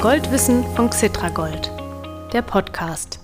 Goldwissen von Xitragold, der Podcast.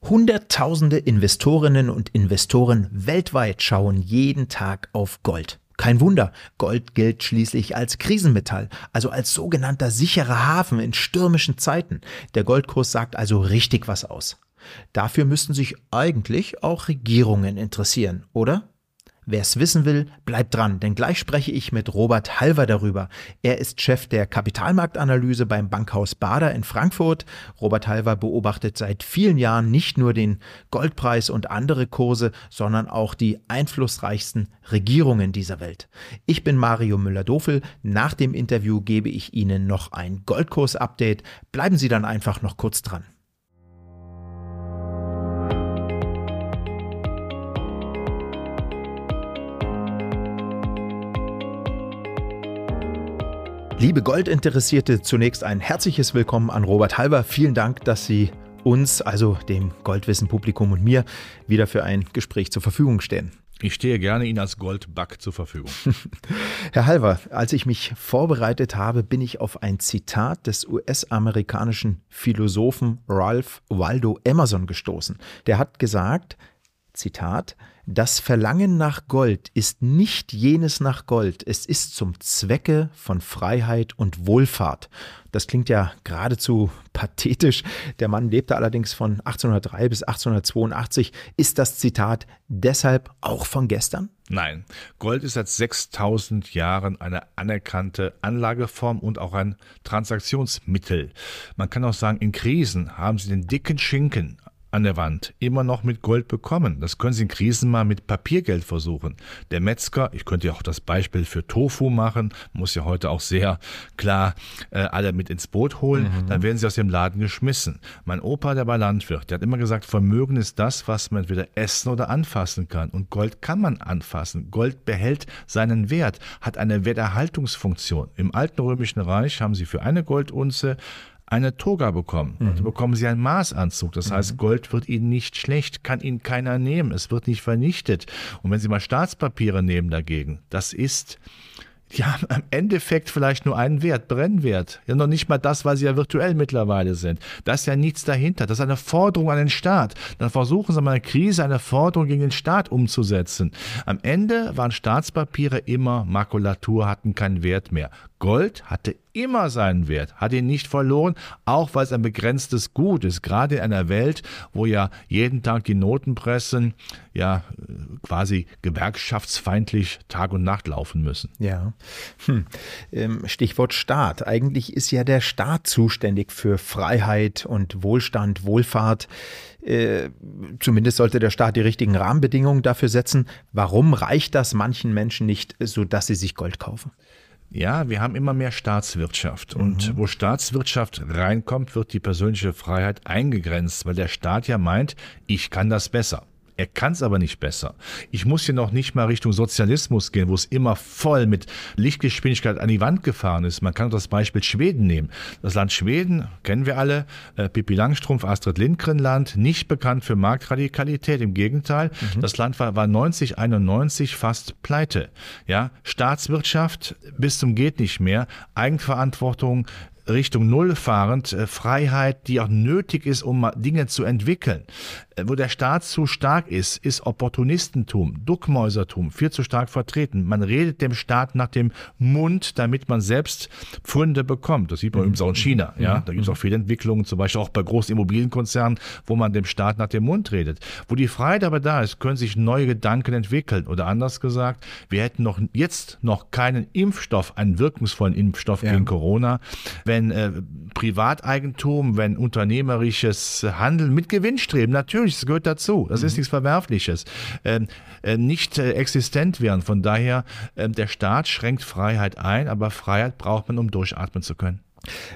Hunderttausende Investorinnen und Investoren weltweit schauen jeden Tag auf Gold. Kein Wunder, Gold gilt schließlich als Krisenmetall, also als sogenannter sicherer Hafen in stürmischen Zeiten. Der Goldkurs sagt also richtig was aus. Dafür müssten sich eigentlich auch Regierungen interessieren, oder? Wer es wissen will, bleibt dran, denn gleich spreche ich mit Robert Halver darüber. Er ist Chef der Kapitalmarktanalyse beim Bankhaus Bader in Frankfurt. Robert Halver beobachtet seit vielen Jahren nicht nur den Goldpreis und andere Kurse, sondern auch die einflussreichsten Regierungen dieser Welt. Ich bin Mario Müller-Dofel. Nach dem Interview gebe ich Ihnen noch ein Goldkurs-Update. Bleiben Sie dann einfach noch kurz dran. Liebe Goldinteressierte, zunächst ein herzliches Willkommen an Robert Halber. Vielen Dank, dass Sie uns, also dem Goldwissen-Publikum und mir, wieder für ein Gespräch zur Verfügung stehen. Ich stehe gerne Ihnen als Goldback zur Verfügung. Herr Halver, als ich mich vorbereitet habe, bin ich auf ein Zitat des US-amerikanischen Philosophen Ralph Waldo Emerson gestoßen. Der hat gesagt, Zitat, das Verlangen nach Gold ist nicht jenes nach Gold, es ist zum Zwecke von Freiheit und Wohlfahrt. Das klingt ja geradezu pathetisch. Der Mann lebte allerdings von 1803 bis 1882. Ist das Zitat deshalb auch von gestern? Nein, Gold ist seit 6000 Jahren eine anerkannte Anlageform und auch ein Transaktionsmittel. Man kann auch sagen, in Krisen haben sie den dicken Schinken an der Wand immer noch mit Gold bekommen. Das können Sie in Krisen mal mit Papiergeld versuchen. Der Metzger, ich könnte ja auch das Beispiel für Tofu machen, muss ja heute auch sehr klar äh, alle mit ins Boot holen, mhm. dann werden sie aus dem Laden geschmissen. Mein Opa, der war Landwirt, der hat immer gesagt, Vermögen ist das, was man entweder essen oder anfassen kann. Und Gold kann man anfassen. Gold behält seinen Wert, hat eine Werterhaltungsfunktion. Im alten römischen Reich haben sie für eine Goldunze eine Toga bekommen. Mhm. Also bekommen sie einen Maßanzug. Das mhm. heißt, Gold wird ihnen nicht schlecht, kann ihnen keiner nehmen. Es wird nicht vernichtet. Und wenn sie mal Staatspapiere nehmen dagegen, das ist die haben im Endeffekt vielleicht nur einen Wert, Brennwert. Ja, noch nicht mal das, weil sie ja virtuell mittlerweile sind. Da ist ja nichts dahinter. Das ist eine Forderung an den Staat. Dann versuchen sie mal eine Krise, eine Forderung gegen den Staat umzusetzen. Am Ende waren Staatspapiere immer Makulatur, hatten keinen Wert mehr. Gold hatte immer seinen Wert, hat ihn nicht verloren, auch weil es ein begrenztes Gut ist. Gerade in einer Welt, wo ja jeden Tag die Notenpressen ja quasi gewerkschaftsfeindlich Tag und Nacht laufen müssen. Ja. Hm. Ähm, Stichwort Staat. Eigentlich ist ja der Staat zuständig für Freiheit und Wohlstand, Wohlfahrt. Äh, zumindest sollte der Staat die richtigen Rahmenbedingungen dafür setzen. Warum reicht das manchen Menschen nicht, sodass sie sich Gold kaufen? Ja, wir haben immer mehr Staatswirtschaft. Und mhm. wo Staatswirtschaft reinkommt, wird die persönliche Freiheit eingegrenzt, weil der Staat ja meint, ich kann das besser. Er kann es aber nicht besser. Ich muss hier noch nicht mal Richtung Sozialismus gehen, wo es immer voll mit Lichtgeschwindigkeit an die Wand gefahren ist. Man kann das Beispiel Schweden nehmen. Das Land Schweden kennen wir alle. Äh, Pippi Langstrumpf, Astrid Lindgren Land, nicht bekannt für Marktradikalität. Im Gegenteil, mhm. das Land war, war 90, 91 fast pleite. Ja, Staatswirtschaft bis zum geht nicht mehr. Eigenverantwortung, Richtung Null fahrend, äh, Freiheit, die auch nötig ist, um Dinge zu entwickeln. Wo der Staat zu stark ist, ist Opportunistentum, Duckmäusertum viel zu stark vertreten. Man redet dem Staat nach dem Mund, damit man selbst Pfründe bekommt. Das sieht man mhm. übrigens auch in China. Ja? Mhm. Da gibt es auch viele Entwicklungen, zum Beispiel auch bei großen Immobilienkonzernen, wo man dem Staat nach dem Mund redet. Wo die Freiheit aber da ist, können sich neue Gedanken entwickeln. Oder anders gesagt, wir hätten noch jetzt noch keinen Impfstoff, einen wirkungsvollen Impfstoff ja. gegen Corona, wenn äh, Privateigentum, wenn unternehmerisches Handeln mit Gewinnstreben natürlich natürlich, das gehört dazu. Das mhm. ist nichts Verwerfliches. Ähm, äh, nicht äh, existent werden. Von daher, äh, der Staat schränkt Freiheit ein, aber Freiheit braucht man, um durchatmen zu können.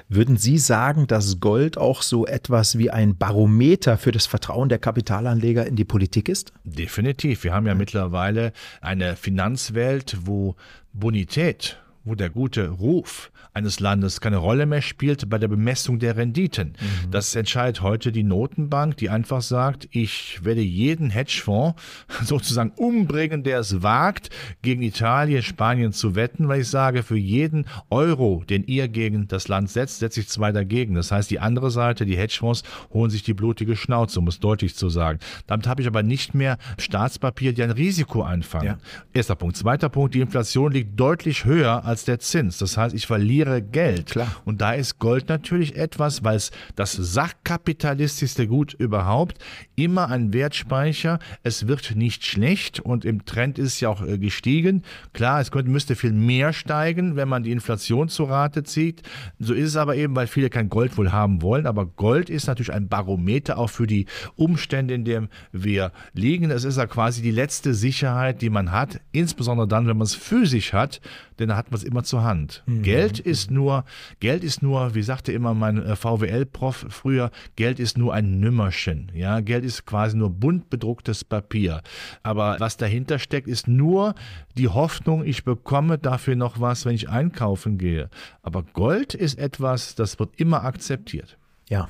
Würden Sie sagen, dass Gold auch so etwas wie ein Barometer für das Vertrauen der Kapitalanleger in die Politik ist? Definitiv. Wir haben ja mittlerweile eine Finanzwelt, wo Bonität wo der gute Ruf eines Landes keine Rolle mehr spielt bei der Bemessung der Renditen. Mhm. Das entscheidet heute die Notenbank, die einfach sagt, ich werde jeden Hedgefonds sozusagen umbringen, der es wagt, gegen Italien, Spanien zu wetten, weil ich sage, für jeden Euro, den ihr gegen das Land setzt, setze ich zwei dagegen. Das heißt, die andere Seite, die Hedgefonds, holen sich die blutige Schnauze, um es deutlich zu sagen. Damit habe ich aber nicht mehr Staatspapier, die ein Risiko einfangen. Ja. Erster Punkt. Zweiter Punkt, die Inflation liegt deutlich höher als der Zins. Das heißt, ich verliere Geld. Klar. Und da ist Gold natürlich etwas, weil es das sachkapitalistischste Gut überhaupt, immer ein Wertspeicher. Es wird nicht schlecht und im Trend ist es ja auch äh, gestiegen. Klar, es könnte, müsste viel mehr steigen, wenn man die Inflation zu Rate zieht. So ist es aber eben, weil viele kein Gold wohl haben wollen. Aber Gold ist natürlich ein Barometer auch für die Umstände, in denen wir liegen. Es ist ja quasi die letzte Sicherheit, die man hat, insbesondere dann, wenn man es physisch hat, denn da hat man es immer zur Hand. Mhm. Geld ist nur, Geld ist nur, wie sagte immer mein äh, VWL-Prof früher, Geld ist nur ein Nümmerchen. Ja, Geld ist quasi nur bunt bedrucktes Papier. Aber was dahinter steckt, ist nur die Hoffnung, ich bekomme dafür noch was, wenn ich einkaufen gehe. Aber Gold ist etwas, das wird immer akzeptiert. Ja.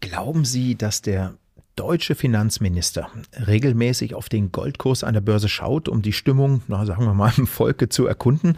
Glauben Sie, dass der deutsche Finanzminister regelmäßig auf den Goldkurs an der Börse schaut, um die Stimmung, na, sagen wir mal, im Volke zu erkunden?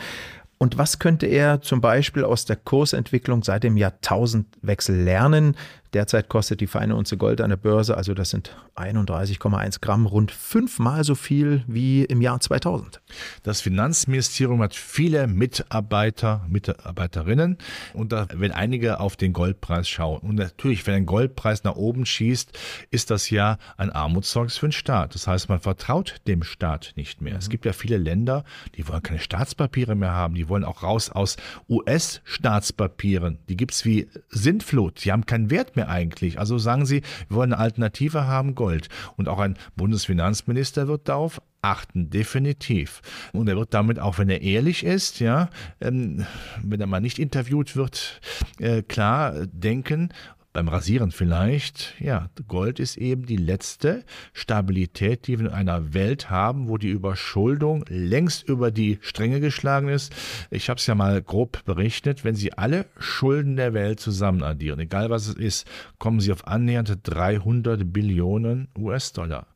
Und was könnte er zum Beispiel aus der Kursentwicklung seit dem Jahrtausendwechsel lernen? Derzeit kostet die feine Unze Gold an der Börse, also das sind 31,1 Gramm, rund fünfmal so viel wie im Jahr 2000. Das Finanzministerium hat viele Mitarbeiter, Mitarbeiterinnen und da, wenn einige auf den Goldpreis schauen und natürlich, wenn ein Goldpreis nach oben schießt, ist das ja ein Armutszeugnis für den Staat. Das heißt, man vertraut dem Staat nicht mehr. Mhm. Es gibt ja viele Länder, die wollen keine Staatspapiere mehr haben, die wollen auch raus aus US-Staatspapieren. Die gibt es wie Sintflut, die haben keinen Wert mehr eigentlich? Also sagen Sie, wir wollen eine Alternative haben, Gold. Und auch ein Bundesfinanzminister wird darauf achten, definitiv. Und er wird damit, auch wenn er ehrlich ist, ja, ähm, wenn er mal nicht interviewt wird, äh, klar denken, beim Rasieren vielleicht, ja, Gold ist eben die letzte Stabilität, die wir in einer Welt haben, wo die Überschuldung längst über die Stränge geschlagen ist. Ich habe es ja mal grob berechnet, wenn Sie alle Schulden der Welt zusammen addieren, egal was es ist, kommen Sie auf annähernd 300 Billionen US-Dollar.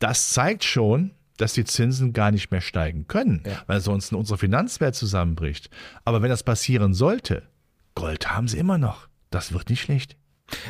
Das zeigt schon, dass die Zinsen gar nicht mehr steigen können, ja. weil sonst unsere Finanzwelt zusammenbricht. Aber wenn das passieren sollte, Gold haben sie immer noch. Das wird nicht schlecht.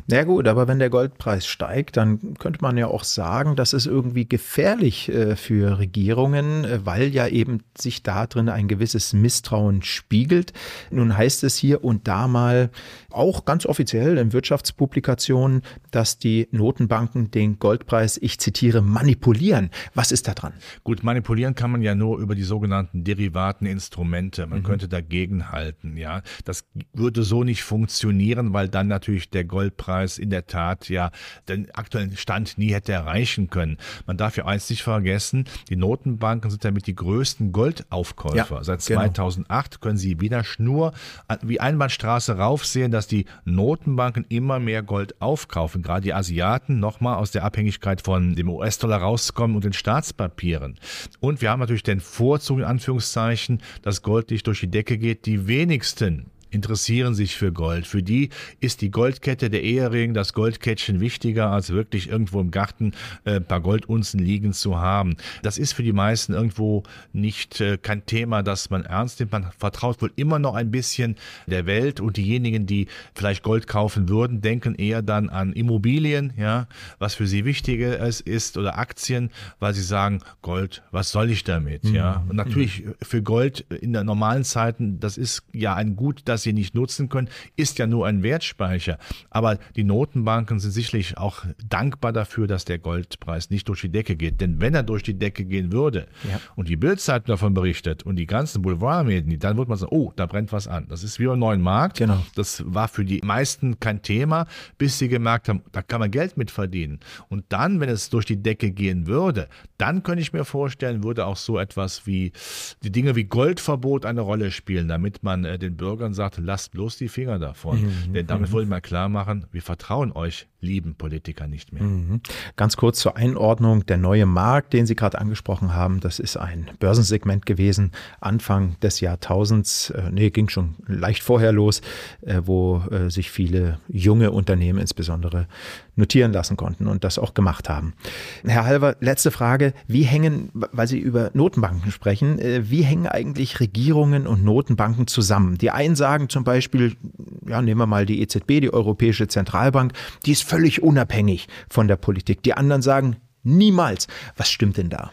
Na gut, aber wenn der Goldpreis steigt, dann könnte man ja auch sagen, das ist irgendwie gefährlich äh, für Regierungen, äh, weil ja eben sich da drin ein gewisses Misstrauen spiegelt. Nun heißt es hier und da mal auch ganz offiziell in Wirtschaftspublikationen, dass die Notenbanken den Goldpreis, ich zitiere, manipulieren. Was ist da dran? Gut, manipulieren kann man ja nur über die sogenannten Derivateninstrumente. Man mhm. könnte dagegen halten, ja. Das würde so nicht funktionieren, weil dann natürlich der Gold Goldpreis in der Tat ja den aktuellen Stand nie hätte erreichen können. Man darf ja eins nicht vergessen, die Notenbanken sind damit die größten Goldaufkäufer. Ja, Seit 2008 genau. können sie wieder nur wie Einbahnstraße raufsehen, dass die Notenbanken immer mehr Gold aufkaufen. Gerade die Asiaten nochmal aus der Abhängigkeit von dem US-Dollar rauskommen und den Staatspapieren. Und wir haben natürlich den Vorzug in Anführungszeichen, dass Gold nicht durch die Decke geht. Die wenigsten interessieren sich für Gold. Für die ist die Goldkette, der Ehering, das Goldkettchen wichtiger, als wirklich irgendwo im Garten äh, ein paar Goldunzen liegen zu haben. Das ist für die meisten irgendwo nicht äh, kein Thema, das man ernst nimmt. Man vertraut wohl immer noch ein bisschen der Welt und diejenigen, die vielleicht Gold kaufen würden, denken eher dann an Immobilien, ja, was für sie wichtiger ist oder Aktien, weil sie sagen, Gold, was soll ich damit, mhm. ja? Und natürlich für Gold in der normalen Zeiten, das ist ja ein Gut, das das sie nicht nutzen können, ist ja nur ein Wertspeicher. Aber die Notenbanken sind sicherlich auch dankbar dafür, dass der Goldpreis nicht durch die Decke geht. Denn wenn er durch die Decke gehen würde ja. und die Bildzeitung davon berichtet und die ganzen Boulevardmedien, dann würde man sagen, oh, da brennt was an. Das ist wie beim neuen Markt. Genau. Das war für die meisten kein Thema, bis sie gemerkt haben, da kann man Geld mit verdienen. Und dann, wenn es durch die Decke gehen würde, dann könnte ich mir vorstellen, würde auch so etwas wie die Dinge wie Goldverbot eine Rolle spielen, damit man äh, den Bürgern sagt, gesagt, lasst bloß die Finger davon. Mhm. Denn damit mhm. wollen wir klar machen, wir vertrauen euch, lieben Politiker, nicht mehr. Mhm. Ganz kurz zur Einordnung, der neue Markt, den Sie gerade angesprochen haben, das ist ein Börsensegment gewesen, Anfang des Jahrtausends, äh, nee, ging schon leicht vorher los, äh, wo äh, sich viele junge Unternehmen insbesondere notieren lassen konnten und das auch gemacht haben. Herr Halver, letzte Frage. Wie hängen, weil Sie über Notenbanken sprechen, äh, wie hängen eigentlich Regierungen und Notenbanken zusammen? Die einen sagen zum Beispiel, ja, nehmen wir mal die EZB, die Europäische Zentralbank, die ist völlig unabhängig von der Politik. Die anderen sagen, niemals. Was stimmt denn da?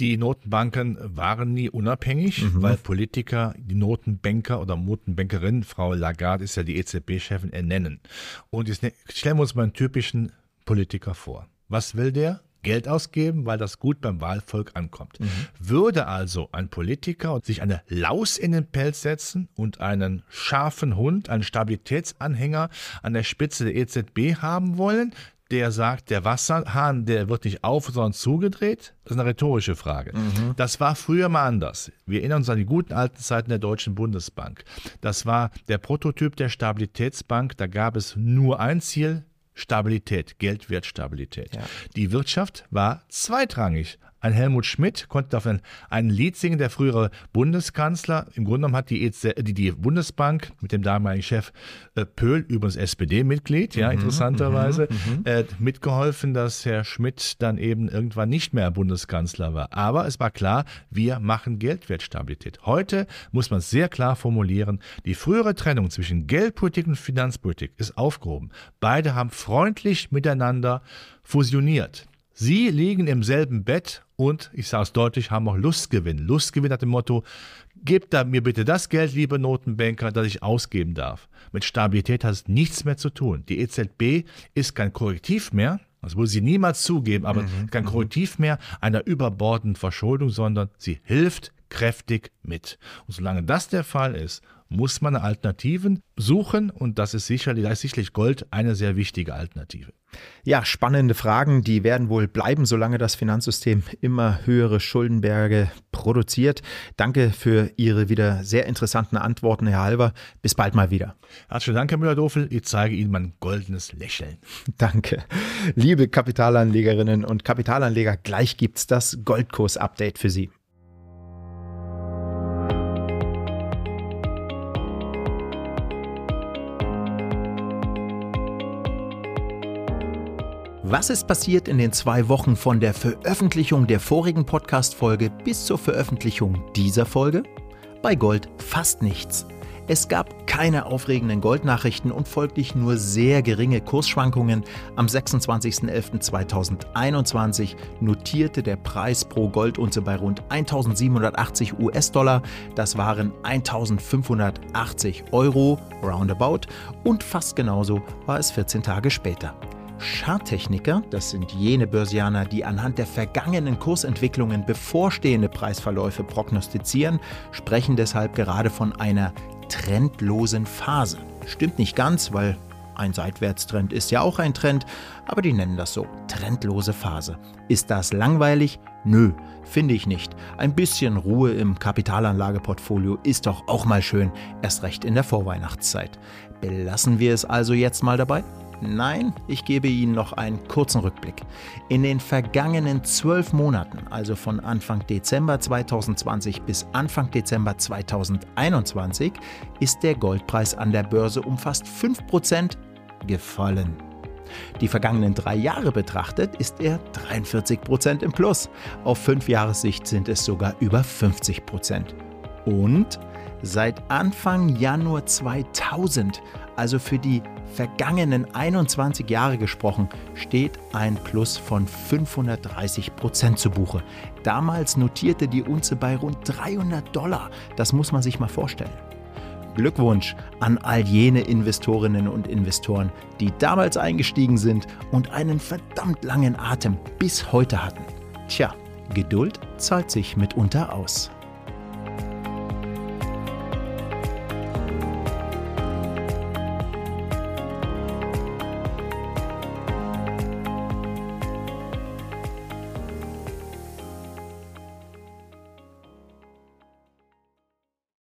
Die Notenbanken waren nie unabhängig, mhm. weil Politiker die Notenbanker oder Notenbankerin, Frau Lagarde ist ja die EZB-Chefin, ernennen. Und jetzt ne, stellen wir uns mal einen typischen Politiker vor. Was will der? Geld ausgeben, weil das gut beim Wahlvolk ankommt. Mhm. Würde also ein Politiker sich eine Laus in den Pelz setzen und einen scharfen Hund, einen Stabilitätsanhänger an der Spitze der EZB haben wollen, der sagt, der Wasserhahn, der wird nicht auf, sondern zugedreht? Das ist eine rhetorische Frage. Mhm. Das war früher mal anders. Wir erinnern uns an die guten alten Zeiten der Deutschen Bundesbank. Das war der Prototyp der Stabilitätsbank. Da gab es nur ein Ziel, Stabilität, Geldwertstabilität. Ja. Die Wirtschaft war zweitrangig. Ein Helmut Schmidt konnte davon ein Lied singen, der frühere Bundeskanzler. Im Grunde genommen hat die, EZ, die, die Bundesbank mit dem damaligen Chef äh, Pöhl, übrigens SPD-Mitglied, ja, mhm, interessanterweise, mhm, mhm, äh, mitgeholfen, dass Herr Schmidt dann eben irgendwann nicht mehr Bundeskanzler war. Aber es war klar, wir machen Geldwertstabilität. Heute muss man sehr klar formulieren, die frühere Trennung zwischen Geldpolitik und Finanzpolitik ist aufgehoben. Beide haben freundlich miteinander fusioniert. Sie liegen im selben Bett und, ich sage es deutlich, haben auch Lustgewinn. Lustgewinn hat dem Motto, gebt da mir bitte das Geld, liebe Notenbanker, das ich ausgeben darf. Mit Stabilität hat es nichts mehr zu tun. Die EZB ist kein Korrektiv mehr, das will sie niemals zugeben, aber mhm. kein mhm. Korrektiv mehr einer überbordenden Verschuldung, sondern sie hilft kräftig mit. Und solange das der Fall ist, muss man Alternativen suchen und das ist sicherlich, da ist sicherlich Gold eine sehr wichtige Alternative. Ja, spannende Fragen, die werden wohl bleiben, solange das Finanzsystem immer höhere Schuldenberge produziert. Danke für Ihre wieder sehr interessanten Antworten, Herr Halver. Bis bald mal wieder. Herzlichen Dank, Herr Müller-Dofel. Ich zeige Ihnen mein goldenes Lächeln. Danke. Liebe Kapitalanlegerinnen und Kapitalanleger, gleich gibt's das Goldkurs-Update für Sie. Was ist passiert in den zwei Wochen von der Veröffentlichung der vorigen Podcast-Folge bis zur Veröffentlichung dieser Folge? Bei Gold fast nichts. Es gab keine aufregenden Goldnachrichten und folglich nur sehr geringe Kursschwankungen. Am 26.11.2021 notierte der Preis pro Goldunze bei rund 1780 US-Dollar. Das waren 1580 Euro, roundabout. Und fast genauso war es 14 Tage später. Charttechniker, das sind jene Börsianer, die anhand der vergangenen Kursentwicklungen bevorstehende Preisverläufe prognostizieren, sprechen deshalb gerade von einer trendlosen Phase. Stimmt nicht ganz, weil ein Seitwärtstrend ist ja auch ein Trend, aber die nennen das so, trendlose Phase. Ist das langweilig? Nö, finde ich nicht. Ein bisschen Ruhe im Kapitalanlageportfolio ist doch auch mal schön, erst recht in der Vorweihnachtszeit. Belassen wir es also jetzt mal dabei? Nein, ich gebe Ihnen noch einen kurzen Rückblick. In den vergangenen zwölf Monaten, also von Anfang Dezember 2020 bis Anfang Dezember 2021, ist der Goldpreis an der Börse um fast 5% gefallen. Die vergangenen drei Jahre betrachtet ist er 43% im Plus. Auf fünf Jahressicht sind es sogar über 50%. Und seit Anfang Januar 2000, also für die vergangenen 21 Jahre gesprochen, steht ein Plus von 530 Prozent zu Buche. Damals notierte die Unze bei rund 300 Dollar. Das muss man sich mal vorstellen. Glückwunsch an all jene Investorinnen und Investoren, die damals eingestiegen sind und einen verdammt langen Atem bis heute hatten. Tja, Geduld zahlt sich mitunter aus.